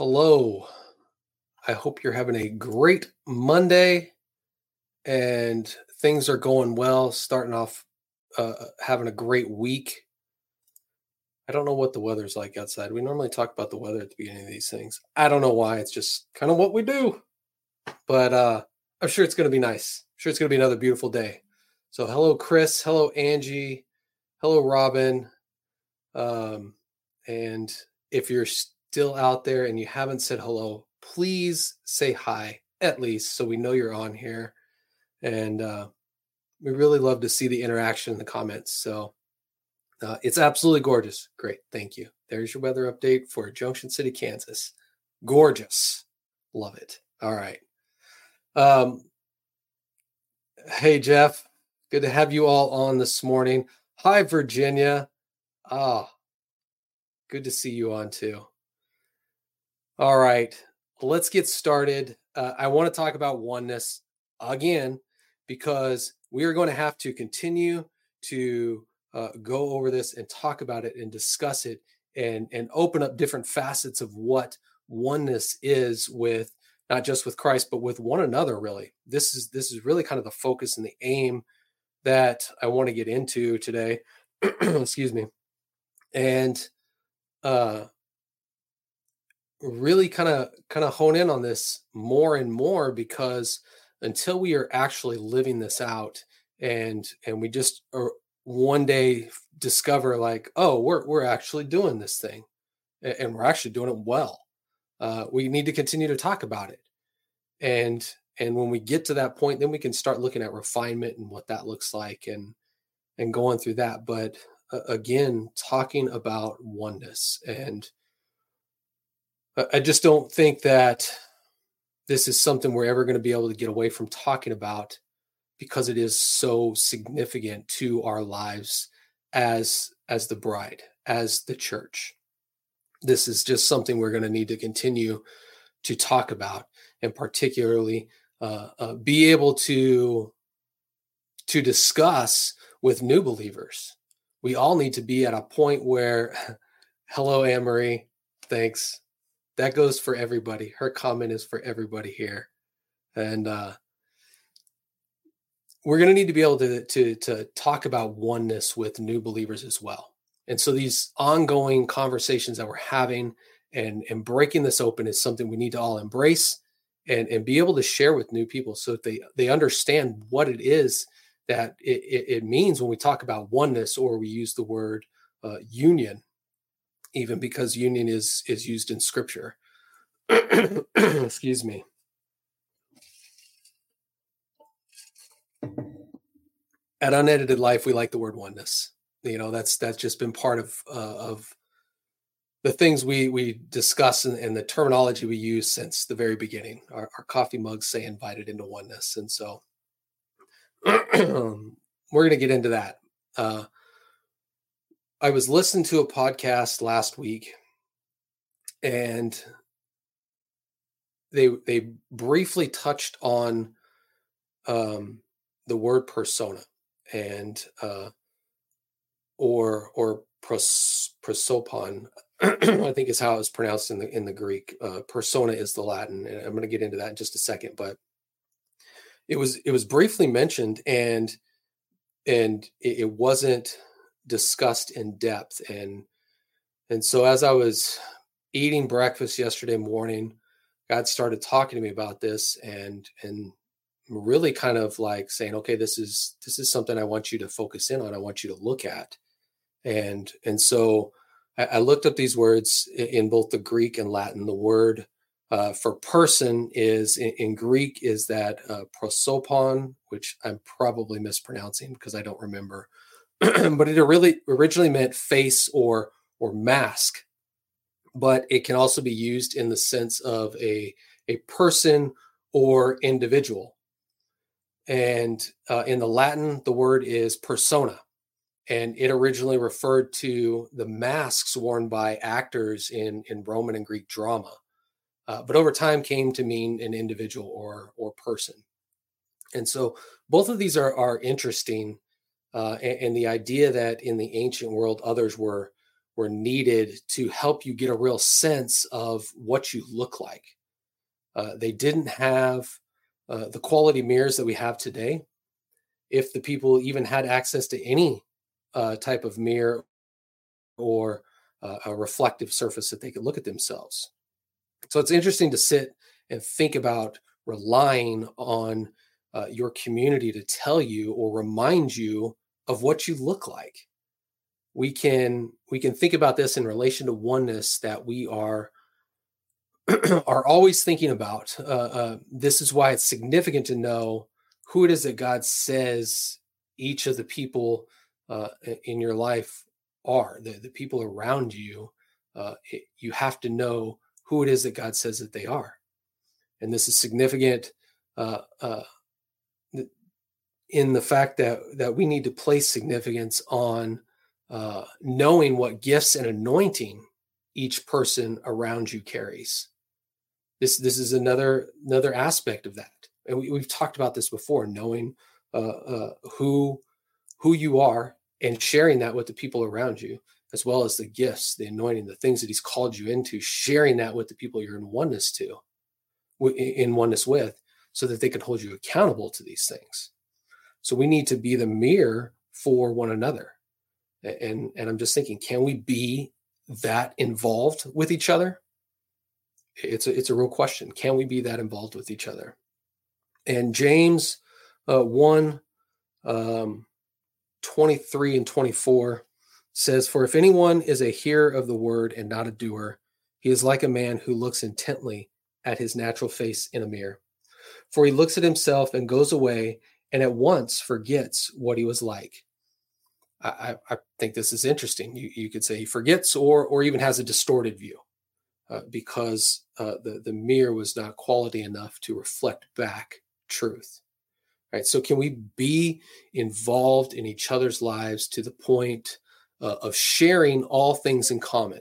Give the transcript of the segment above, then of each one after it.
Hello. I hope you're having a great Monday and things are going well, starting off uh, having a great week. I don't know what the weather's like outside. We normally talk about the weather at the beginning of these things. I don't know why. It's just kind of what we do. But uh, I'm sure it's going to be nice. I'm sure it's going to be another beautiful day. So, hello, Chris. Hello, Angie. Hello, Robin. Um, and if you're still out there and you haven't said hello, please say hi at least so we know you're on here. And uh, we really love to see the interaction in the comments. So uh, it's absolutely gorgeous. Great. Thank you. There's your weather update for Junction City, Kansas. Gorgeous. Love it. All right. Um, hey, Jeff. Good to have you all on this morning. Hi, Virginia. Ah, good to see you on too. All right, let's get started. Uh, I want to talk about oneness again because we are going to have to continue to uh, go over this and talk about it and discuss it and and open up different facets of what oneness is with not just with Christ but with one another really. This is this is really kind of the focus and the aim that I want to get into today. Excuse me. And uh really kind of kind of hone in on this more and more because until we are actually living this out and and we just are one day discover like oh we're we're actually doing this thing and we're actually doing it well uh, we need to continue to talk about it. And and when we get to that point then we can start looking at refinement and what that looks like and and going through that. But uh, again talking about oneness and I just don't think that this is something we're ever going to be able to get away from talking about because it is so significant to our lives as as the bride, as the church. This is just something we're going to need to continue to talk about, and particularly uh, uh, be able to to discuss with new believers. We all need to be at a point where, hello, Anne Marie, thanks that goes for everybody. Her comment is for everybody here. And uh, we're going to need to be able to, to, to talk about oneness with new believers as well. And so these ongoing conversations that we're having and, and breaking this open is something we need to all embrace and, and be able to share with new people so that they, they understand what it is that it, it, it means when we talk about oneness or we use the word uh, union even because union is is used in scripture. Excuse me. At unedited life we like the word oneness. You know that's that's just been part of uh, of the things we we discuss and, and, the terminology we use since the very beginning. Our, our coffee mugs say invited into oneness. And so we're going to get into that. Uh, I was listening to a podcast last week and they they briefly touched on um, the word persona and uh, or or pros, prosopon I think is how it's pronounced in the in the Greek. Uh, persona is the Latin, and I'm going to get into that in just a second. But it was it was briefly mentioned, and and it, it wasn't discussed in depth and and so as i was eating breakfast yesterday morning god started talking to me about this and and really kind of like saying okay this is this is something i want you to focus in on i want you to look at. And and so i, I looked up these words in both the greek and latin. The word uh, for person is in, in greek is that uh, prosopon which i'm probably mispronouncing because i don't remember but it really originally meant face or or mask. But it can also be used in the sense of a a person or individual. And uh, in the latin the word is persona. And it originally referred to the masks worn by actors in in roman and greek drama uh, but over time came to mean an individual or or person. And so both of these are are interesting uh, and, and, the idea that in the ancient world others were were needed to help you get a real sense of what you look like. Uh, they didn't have uh, the quality mirrors that we have today. If the people even had access to any uh, type of mirror or uh, a reflective surface that they could look at themselves. So it's interesting to sit and think about relying on uh, your community to tell you or remind you of what you look like. We can we can think about this in relation to oneness that we are are always thinking about. Uh, uh, this is why it's significant to know who it is that God says each of the people uh, in your life are, the, the people around you. Uh, it, you have to know who it is that God says that they are. And this is significant uh, in the fact that, that we need to place significance on knowing what gifts and anointing each person around you carries. This this is another another aspect of that. And we, have talked about this before knowing uh, uh, who who you are and sharing that with the people around you as well as the gifts the anointing the things that he's called you into sharing that with the people you're in oneness to in oneness with so that they can hold you accountable to these things so we need to be the mirror for one another and and i'm just thinking can we be that involved with each other it's a, it's a real question. Can we be that involved with each other? And James uh, 1 um, 23 and 24 says, For if anyone is a hearer of the word and not a doer, he is like a man who looks intently at his natural face in a mirror. For he looks at himself and goes away and at once forgets what he was like. I, I, think this is interesting. You, you could say he forgets or, or even has a distorted view. Uh, because uh, the, the mirror was not quality enough to reflect back truth. Right. So, can we be involved in each other's lives to the point uh, of sharing all things in common?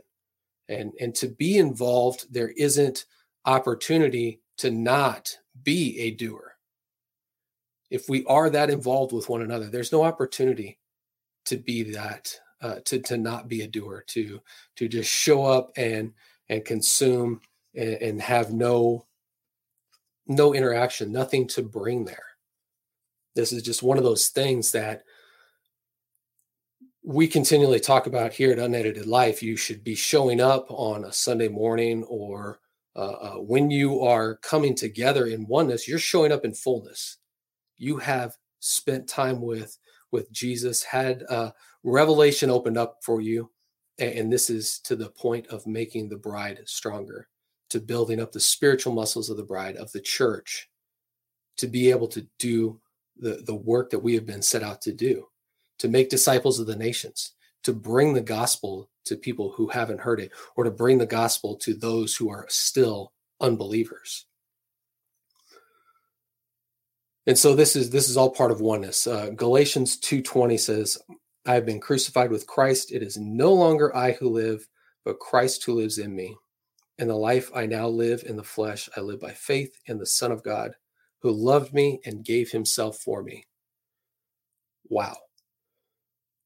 And, and to be involved, there isn't opportunity to not be a doer. If we are that involved with one another, there's no opportunity to be that, uh, to, to not be a doer, to, to just show up and and consume and, and have no no interaction, nothing to bring there. This is just one of those things that we continually talk about here at Unedited Life. You should be showing up on a Sunday morning or uh, uh, when you are coming together in oneness, you're showing up in fullness. You have spent time with with Jesus, had uh, revelation opened up for you, and this is to the point of making the bride stronger, to building up the spiritual muscles of the bride, of the church, to be able to do the, the work that we have been set out to do, to make disciples of the nations, to bring the gospel to people who haven't heard it, or to bring the gospel to those who are still unbelievers. And so this is this is all part of oneness. Uh, Galatians 2:20 says, I have been crucified with Christ. It is no longer I who live, but Christ who lives in me. And the life I now live in the flesh, I live by faith in the Son of God, who loved me and gave himself for me. Wow.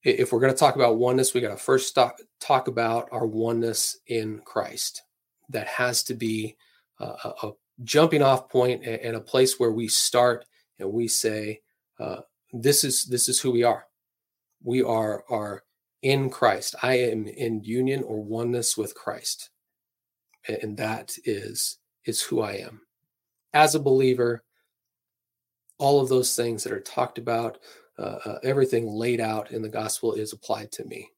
If we're going to talk about oneness, we got to first talk, talk about our oneness in Christ. That has to be a, a jumping off point and a place where we start and we say, uh, "This is this is who we are we are are in Christ. I am in union or oneness with Christ. And that is is who I am. As a believer, all of those things that are talked about, uh, uh, everything laid out in the gospel is applied to me.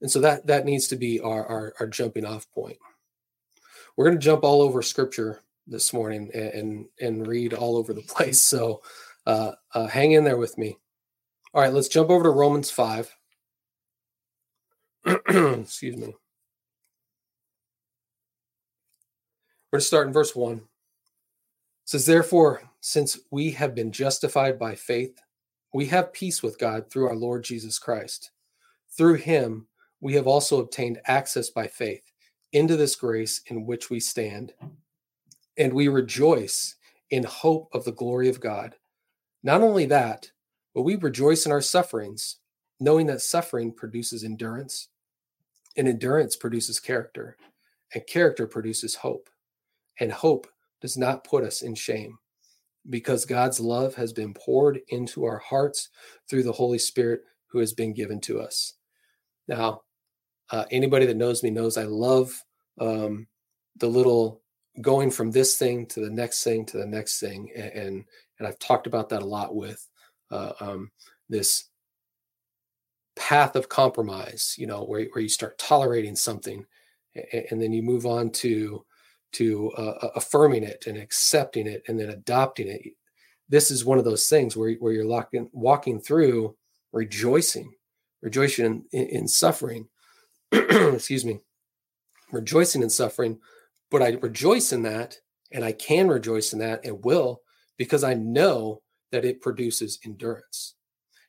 And so that that needs to be our, our, our jumping off point. We're going to jump all over scripture this morning and, and, and read all over the place. So uh, uh hang in there with me. All right, let's jump over to Romans 5. Excuse me. We're going to start in verse 1. It says, Therefore, since we have been justified by faith, we have peace with God through our Lord Jesus Christ. Through him, we have also obtained access by faith into this grace in which we stand. And we rejoice in hope of the glory of God. Not only that, but we rejoice in our sufferings, knowing that suffering produces endurance, and endurance produces character, and character produces hope. And hope does not put us in shame because God's love has been poured into our hearts through the Holy Spirit who has been given to us. Now, uh, anybody that knows me knows I love um, the little going from this thing to the next thing to the next thing, and and, I've talked about that a lot with uh, um, this path of compromise. You know, where where you start tolerating something, and, and then you move on to to uh, affirming it and accepting it and then adopting it. This is one of those things where, where you're locking, walking through rejoicing, rejoicing in, in suffering. Excuse me, rejoicing in suffering. But I rejoice in that and I can rejoice in that and will because I know that it produces endurance.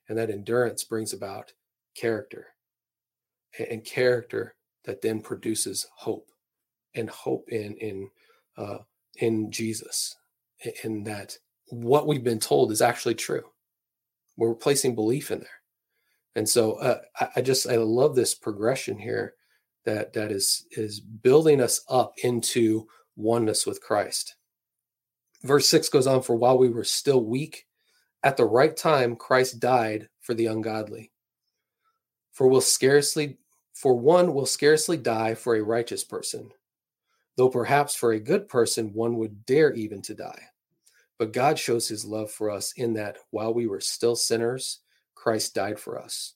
And that endurance brings about character and character that then produces hope and hope in in uh, in Jesus, in that what we've been told is actually true. We're placing belief in there, and so uh, I, I just I love this progression here that that is is building us up into oneness with Christ. Verse six goes on: For while we were still weak, at the right time Christ died for the ungodly. For will scarcely for one will scarcely die for a righteous person, though perhaps for a good person one would dare even to die. But God shows his love for us in that while we were still sinners, Christ died for us.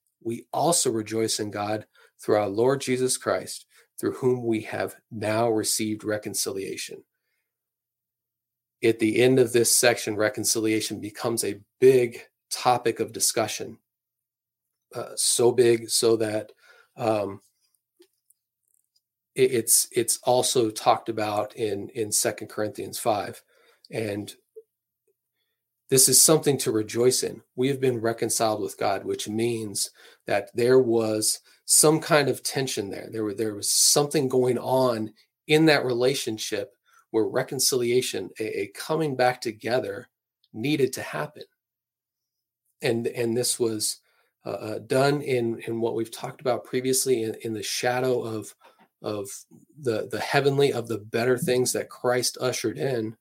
we also rejoice in God through our Lord Jesus Christ, through whom we have now received reconciliation. At the end of this section, reconciliation becomes a big topic of discussion. Uh, so big so that um, it's it's also talked about in in second corinthians 5 and this is something to rejoice in. We have been reconciled with god which means that there was some kind of tension there. There were there was something going on in that relationship where reconciliation a, a coming back together needed to happen. And and this was uh, uh done in in what we've talked about previously in, in the shadow of of the the heavenly of the better things that Christ ushered in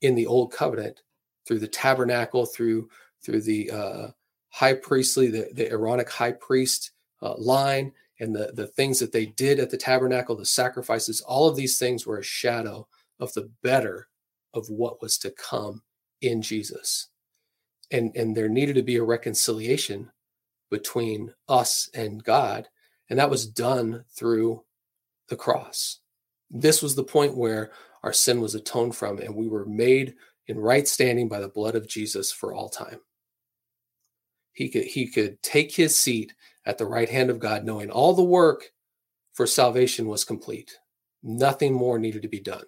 in the old covenant through the tabernacle through through the uh, high priestly the, the Aaronic high priest uh, line and the the things that they did at the tabernacle the sacrifices all of these things were a shadow of the better of what was to come in Jesus and and there needed to be a reconciliation between us and God and that was done through the cross. This was the point where our sin was atoned from, and we were made in right standing by the blood of Jesus for all time. He could, he could take his seat at the right hand of God, knowing all the work for salvation was complete. Nothing more needed to be done.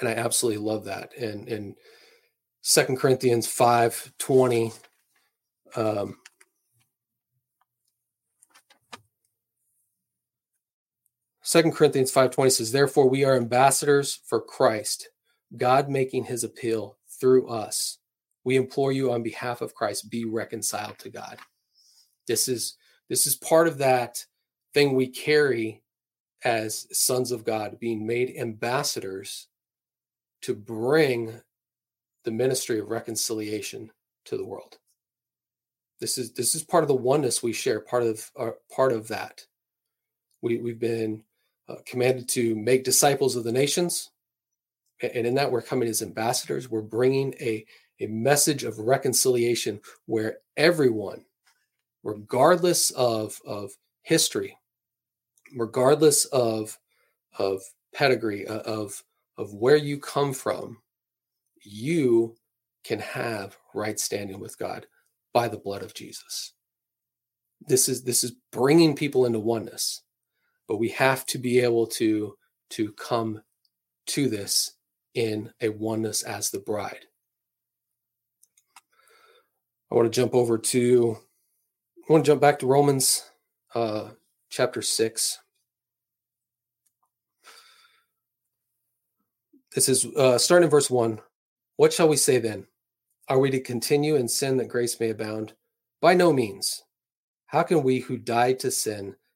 And I absolutely love that. And in Second Corinthians 5 20, um, Second Corinthians 5:20 says, "Therefore we are ambassadors for Christ, God making his appeal through us. We implore you on behalf of Christ, be reconciled to God." This is this is part of that thing we carry as sons of God, being made ambassadors to bring the ministry of reconciliation to the world. This is this is part of the oneness we share, part of uh, part of that. We we've been uh, commanded to make disciples of the nations. And in that, we're coming as ambassadors. We're bringing a, a message of reconciliation where everyone, regardless of, of history, regardless of, of pedigree, uh, of, of where you come from, you can have right standing with God. by the blood of Jesus. This is this is bringing people into oneness, but we have to be able to to come to this in a oneness as the bride. I want to jump over to I want to jump back to Romans uh, chapter 6. This is uh, starting in verse 1. What shall we say then? Are we to continue in sin that grace may abound? By no means. How can we who died to sin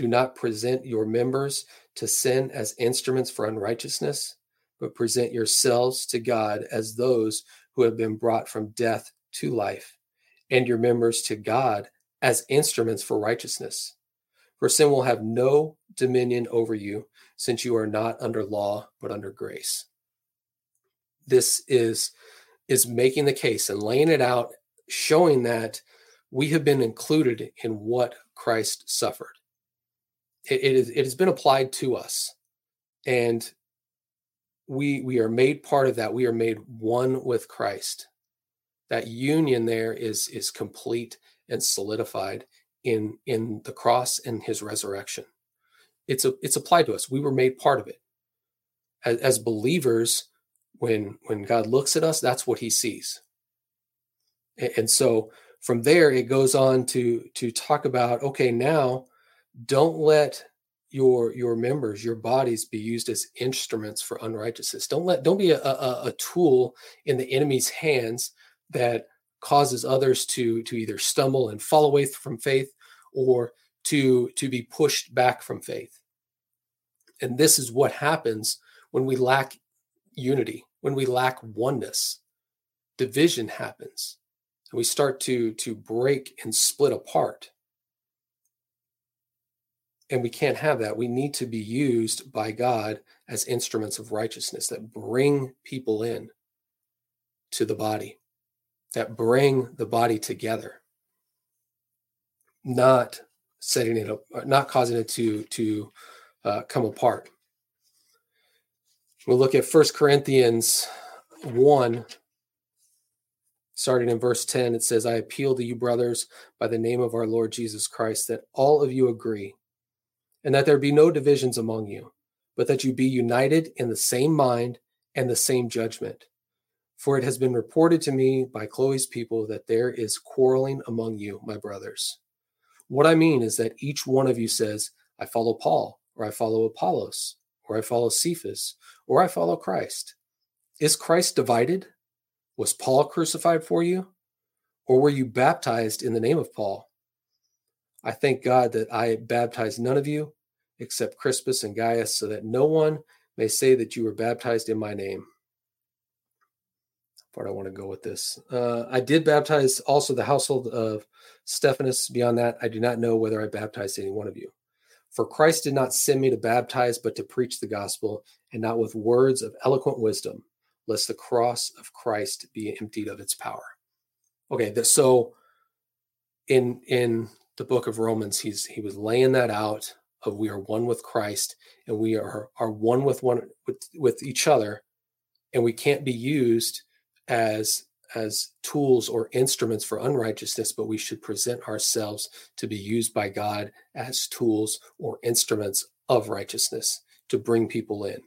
Do not present your members to sin as instruments for unrighteousness, but present yourselves to God as those who have been brought from death to life, and your members to God as instruments for righteousness. For sin will have no dominion over you, since you are not under law, but under grace. This is, is making the case and laying it out, showing that we have been included in what Christ suffered. It, it, is, it has been applied to us. And we we are made part of that. We are made one with christ. That union there is is complete and solidified in in the cross and his resurrection. It's a, it's applied to us. We were made part of it. As, as believers when when god looks at us that's what he sees. And, and so from there it goes on to to talk about okay now don't let your your members your bodies be used as instruments for unrighteousness. Don't let don't be a, a, a, tool in the enemy's hands that causes others to to either stumble and fall away from faith or to to be pushed back from faith. And this is what happens when we lack unity when we lack oneness. Division happens and we start to to break and split apart and we can't have that. We need to be used by God as instruments of righteousness that bring people in to the body, that bring the body together, not setting it up, not causing it to to uh, come apart. We'll look at First Corinthians 1, starting in verse 10. It says, I appeal to you, brothers, by the name of our Lord Jesus Christ, that all of you agree and that there be no divisions among you, but that you be united in the same mind and the same judgment. For it has been reported to me by Chloe's people that there is quarreling among you, my brothers. What I mean is that each one of you says, I follow Paul, or I follow Apollos, or I follow Cephas, or I follow Christ. Is Christ divided? Was Paul crucified for you? Or were you baptized in the name of Paul? I thank God that I baptized none of you except Crispus and Gaius, so that no one may say that you were baptized in my name. Part I want to go with this. Uh, I did baptize also the household of Stephanas. Beyond that, I do not know whether I baptized any one of you. For Christ did not send me to baptize, but to preach the gospel, and not with words of eloquent wisdom, lest the cross of Christ be emptied of its power. Okay, so in in the book of Romans, he's he was laying that out of we are one with Christ and we are are one with one with, with each other and we can't be used as as tools or instruments for unrighteousness but we should present ourselves to be used by God as tools or instruments of righteousness to bring people in.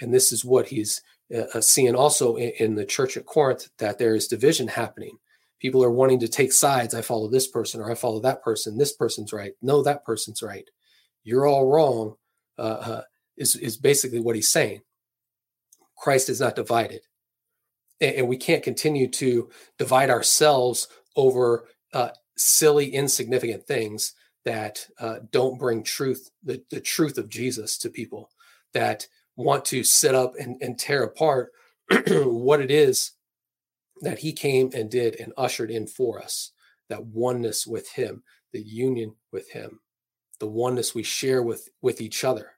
And this is what he's uh, uh seeing also in, in the church at Corinth that there is division happening people are wanting to take sides i follow this person or i follow that person this person's right no that person's right you're all wrong uh, uh, is, is basically what he's saying. Christ is not divided. And, and we can't continue to divide ourselves over uh, silly, insignificant things that uh, don't bring truth, the, the truth of Jesus to people that want to sit up and, and tear apart what it is that he came and did and ushered in for us that oneness with him, the union with him the oneness we share with with each other.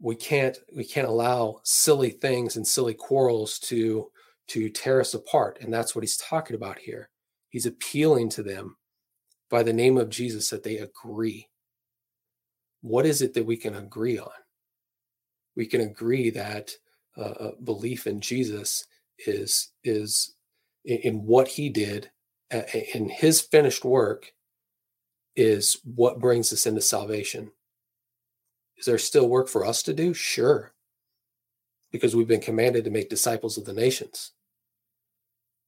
We can't we can't allow silly things and silly quarrels to to tear us apart and that's what he's talking about here. He's appealing to them by the name of jesus that they agree. What is it that we can agree on? We can agree that uh, belief in jesus is is in, what he did uh, in his finished work is what brings us into salvation. Is there still work for us to do? Sure. Because we've been commanded to make disciples of the nations.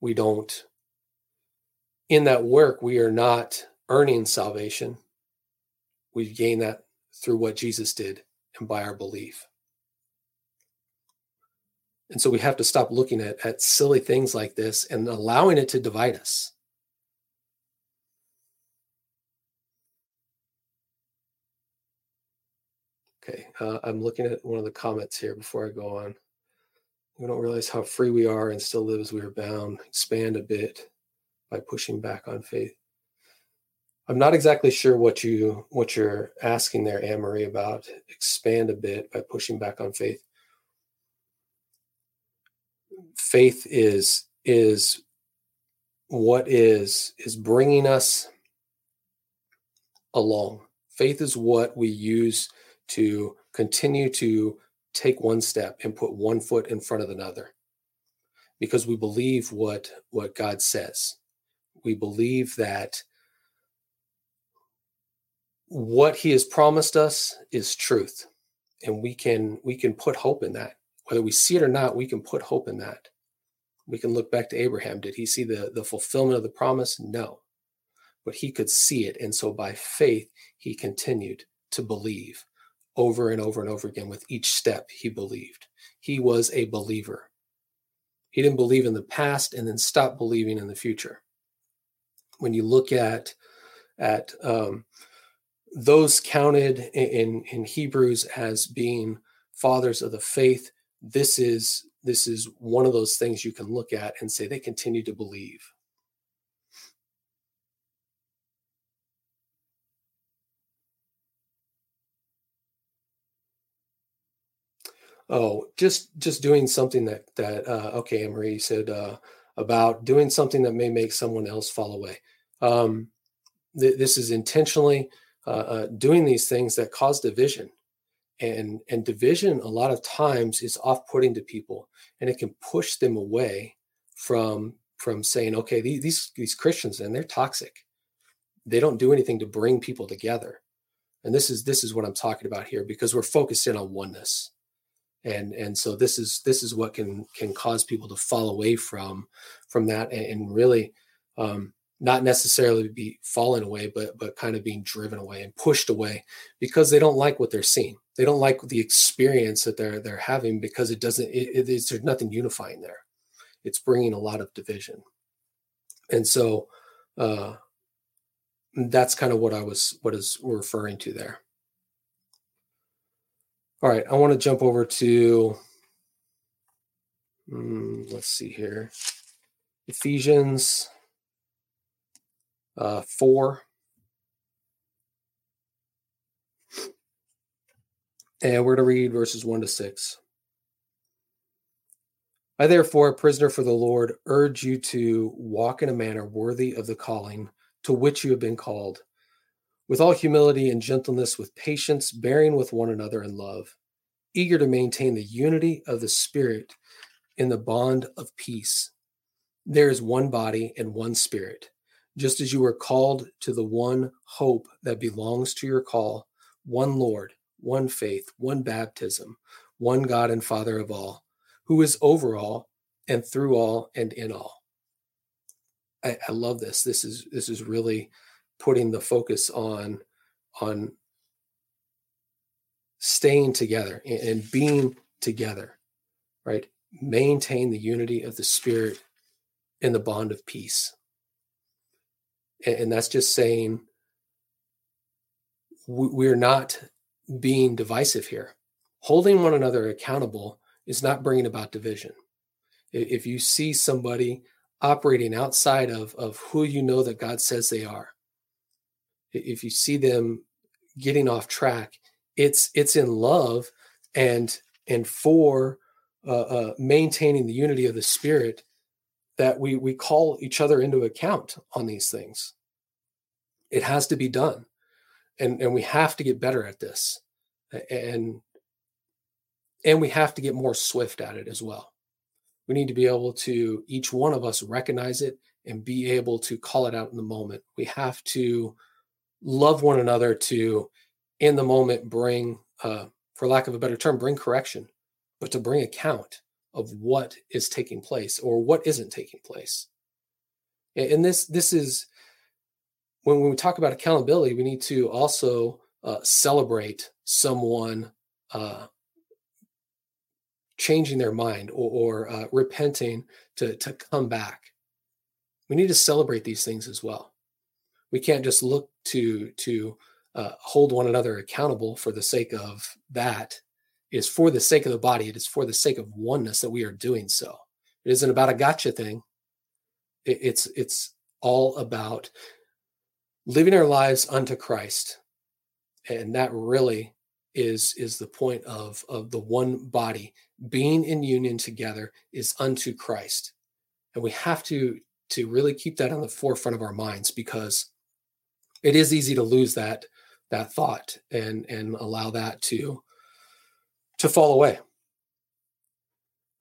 We don't, in that work, we are not earning salvation. We've gained that through what Jesus did and by our belief. And so we have to stop looking at, at silly things like this and allowing it to divide us. Okay, uh, I'm looking at one of the comments here before I go on. We don't realize how free we are and still live as we are bound. Expand a bit by pushing back on faith. I'm not exactly sure what you what you're asking there, Anne Marie, about expand a bit by pushing back on faith. Faith is is what is is bringing us along. Faith is what we use to continue to take one step and put one foot in front of another because we believe what what God says. We believe that what he has promised us is truth and we can we can put hope in that whether we see it or not we can put hope in that we can look back to abraham did he see the the fulfillment of the promise no but he could see it and so by faith he continued to believe over and over and over again with each step he believed. He was a believer. He didn't believe in the past and then stop believing in the future. When you look at at um, those counted in, in Hebrews as being fathers of the faith, this is this is one of those things you can look at and say they continue to believe. Oh, just just doing something that that uh, okay, Marie said uh, about doing something that may make someone else fall away. Um, th- this is intentionally uh, uh, doing these things that cause division, and and division a lot of times is off-putting to people, and it can push them away from from saying, okay, these these, Christians and they're toxic. They don't do anything to bring people together, and this is this is what I'm talking about here because we're focused in on oneness. And and so this is this is what can can cause people to fall away from from that and, and really um, not necessarily be falling away but but kind of being driven away and pushed away because they don't like what they're seeing they don't like the experience that they're they're having because it doesn't it, it, there's nothing unifying there. It's bringing a lot of division. And so uh that's kind of what i was what is referring to there. All right, I want to jump over to, um, let's see here, Ephesians uh, 4. And we're going to read verses 1 to 6. I, therefore, a prisoner for the Lord, urge you to walk in a manner worthy of the calling to which you have been called, with all humility and gentleness, with patience, bearing with one another in love, eager to maintain the unity of the Spirit in the bond of peace. There is one body and one Spirit, just as you were called to the one hope that belongs to your call, one Lord, one faith, one baptism, one God and Father of all who is over all and through all and in all. I, I love this. This is this is really putting the focus on on staying together and, and being together, right? Maintain the unity of the spirit in the bond of peace. And, and that's just saying we, we're not being divisive here. Holding one another accountable is not bringing about division. If you see somebody operating outside of, of who you know that God says they are, if you see them getting off track, it's it's in love and and for uh, uh, maintaining the unity of the spirit that we we call each other into account on these things. It has to be done, and and we have to get better at this. And and we have to get more swift at it as well. We need to be able to, each one of us, recognize it and be able to call it out in the moment. We have to love one another to, in the moment, bring, uh, for lack of a better term, bring correction, but to bring account of what is taking place or what isn't taking place. And this, this is when, when we talk about accountability, we need to also uh, celebrate someone uh, changing their mind or, or uh, repenting to, to come back. We need to celebrate these things as well. We can't just look to to uh, hold one another accountable for the sake of that. It is for the sake of the body. It is for the sake of oneness that we are doing so. It isn't about a gotcha thing. It, it's it's all about living our lives unto Christ, and that really is is the point of of the one body being in union together is unto Christ. And we have to to really keep that on the forefront of our minds because it is easy to lose that that thought and and allow that to to fall away.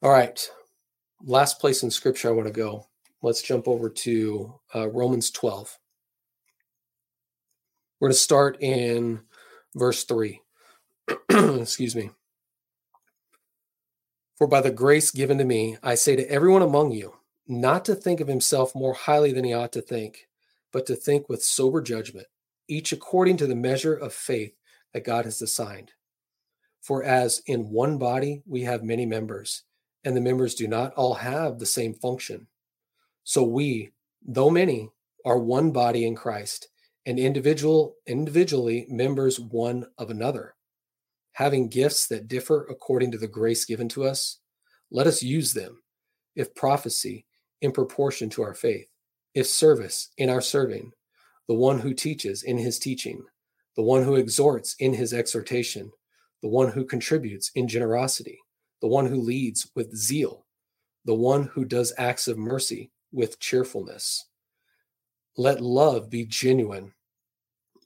All right. Last place in scripture I want to go. Let's jump over to uh, Romans 12. We're going to start in verse 3. Excuse me. For by the grace given to me, I say to everyone among you, not to think of himself more highly than he ought to think, but to think with sober judgment, each according to the measure of faith that God has assigned. For as in one body we have many members, and the members do not all have the same function, so we, though many, are one body in Christ, and individual individually members one of another having gifts that differ according to the grace given to us, let us use them. If prophecy, in proportion to our faith, if service, in our serving, the one who teaches in his teaching, the one who exhorts in his exhortation, the one who contributes in generosity, the one who leads with zeal, the one who does acts of mercy with cheerfulness. Let love be genuine.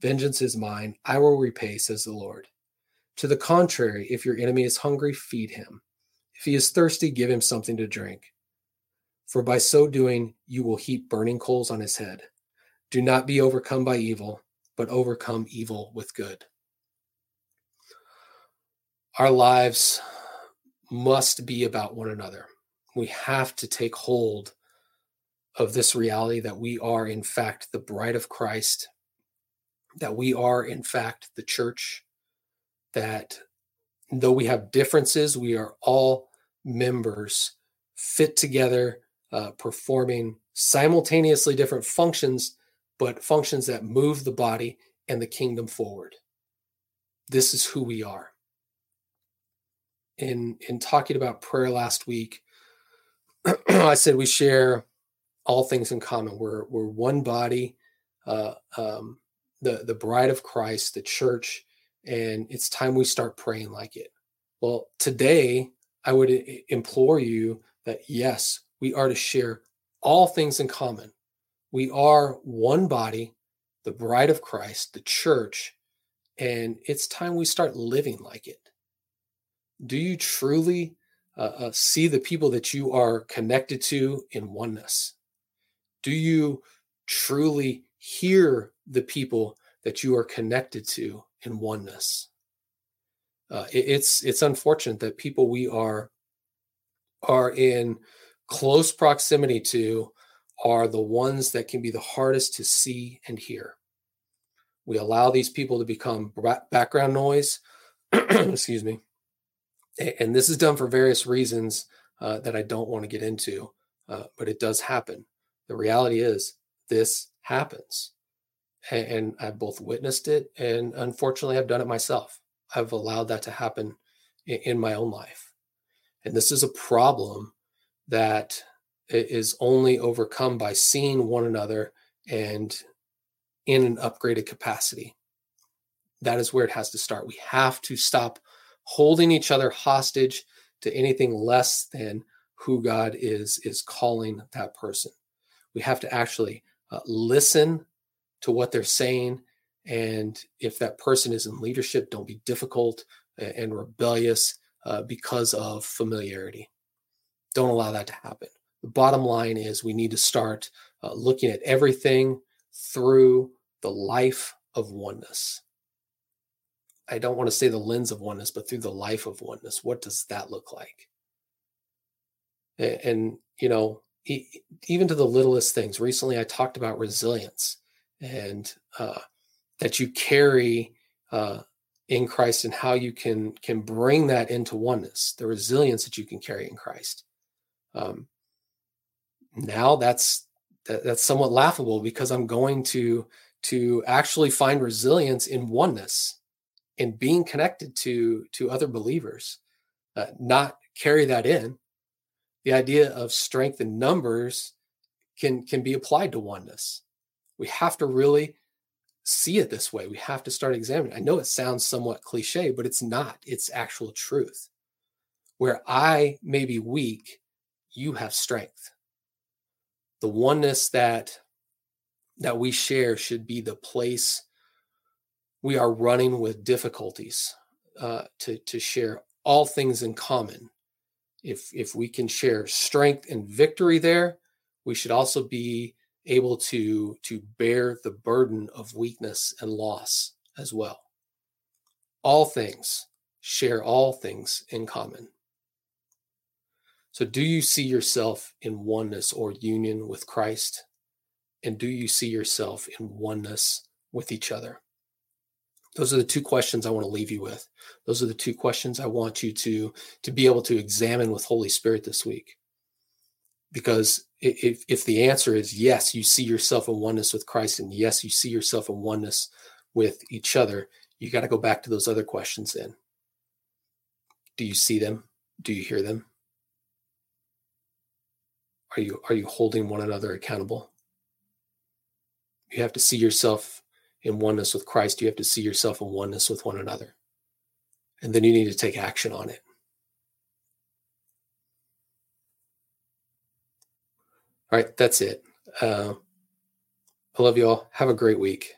Vengeance is mine, I will repay, says the Lord. To the contrary, if your enemy is hungry, feed him. If he is thirsty, give him something to drink. for by so doing you will heap burning coals on his head. Do not be overcome by evil, but overcome evil with good. Our lives must be about one another. We have to take hold of this reality that we are, in fact, the bride of Christ, that we are, in fact, the church, that though we have differences, we are all members fit together, uh, performing simultaneously different functions, but functions that move the body and the kingdom forward. This is who we are. In in talking about prayer last week, I said we share all things in common. We're we're one body, uh, um, the the bride of Christ, the church, and it's time we start praying like it. Well, today I would implore you that yes, we are to share all things in common. We are one body, the bride of Christ, the church, and it's time we start living like it. Do you truly uh, uh, see the people that you are connected to in oneness? Do you truly hear the people that you are connected to in oneness? Uh, it, it's it's unfortunate that people we are are in close proximity to are the ones that can be the hardest to see and hear. We allow these people to become background noise. Excuse me. And this is done for various reasons uh, that I don't want to get into, uh, but it does happen. The reality is, this happens. And, I've both witnessed it and unfortunately, I've done it myself. I've allowed that to happen in, in my own life. And this is a problem that is only overcome by seeing one another and in an upgraded capacity. That is where it has to start. We have to stop holding each other hostage to anything less than who God is is calling that person. We have to actually uh, listen to what they're saying and if that person is in leadership, don't be difficult and rebellious uh, because of familiarity. Don't allow that to happen. The bottom line is we need to start uh, looking at everything through the life of oneness. I don't want to say the lens of oneness, but through the life of oneness. What does that look like? And, and you know, even to the littlest things. Recently, I talked about resilience and uh, that you carry uh, in Christ and how you can can bring that into oneness, the resilience that you can carry in Christ. Um, now that's that, that's somewhat laughable because I'm going to to actually find resilience in oneness in being connected to to other believers, uh, not carry that in. The idea of strength in numbers can can be applied to oneness. We have to really see it this way. We have to start examining. I know it sounds somewhat cliche, but it's not. It's actual truth. Where I may be weak, you have strength. The oneness that that we share should be the place we are running with difficulties uh, to to share all things in common. If if we can share strength and victory there, we should also be able to to bear the burden of weakness and loss as well. All things share all things in common. So, do you see yourself in oneness or union with Christ? And do you see yourself in oneness with each other? Those are the two questions I want to leave you with. Those are the two questions I want you to, to be able to examine with Holy Spirit this week. Because if, if the answer is yes, you see yourself in oneness with Christ, and yes, you see yourself in oneness with each other, you got to go back to those other questions then. Do you see them? Do you hear them? Are you are you holding one another accountable? You have to see yourself in oneness with Christ. You have to see yourself in oneness with one another. And then you need to take action on it. All right, that's it. Uh, I love you all. Have a great week.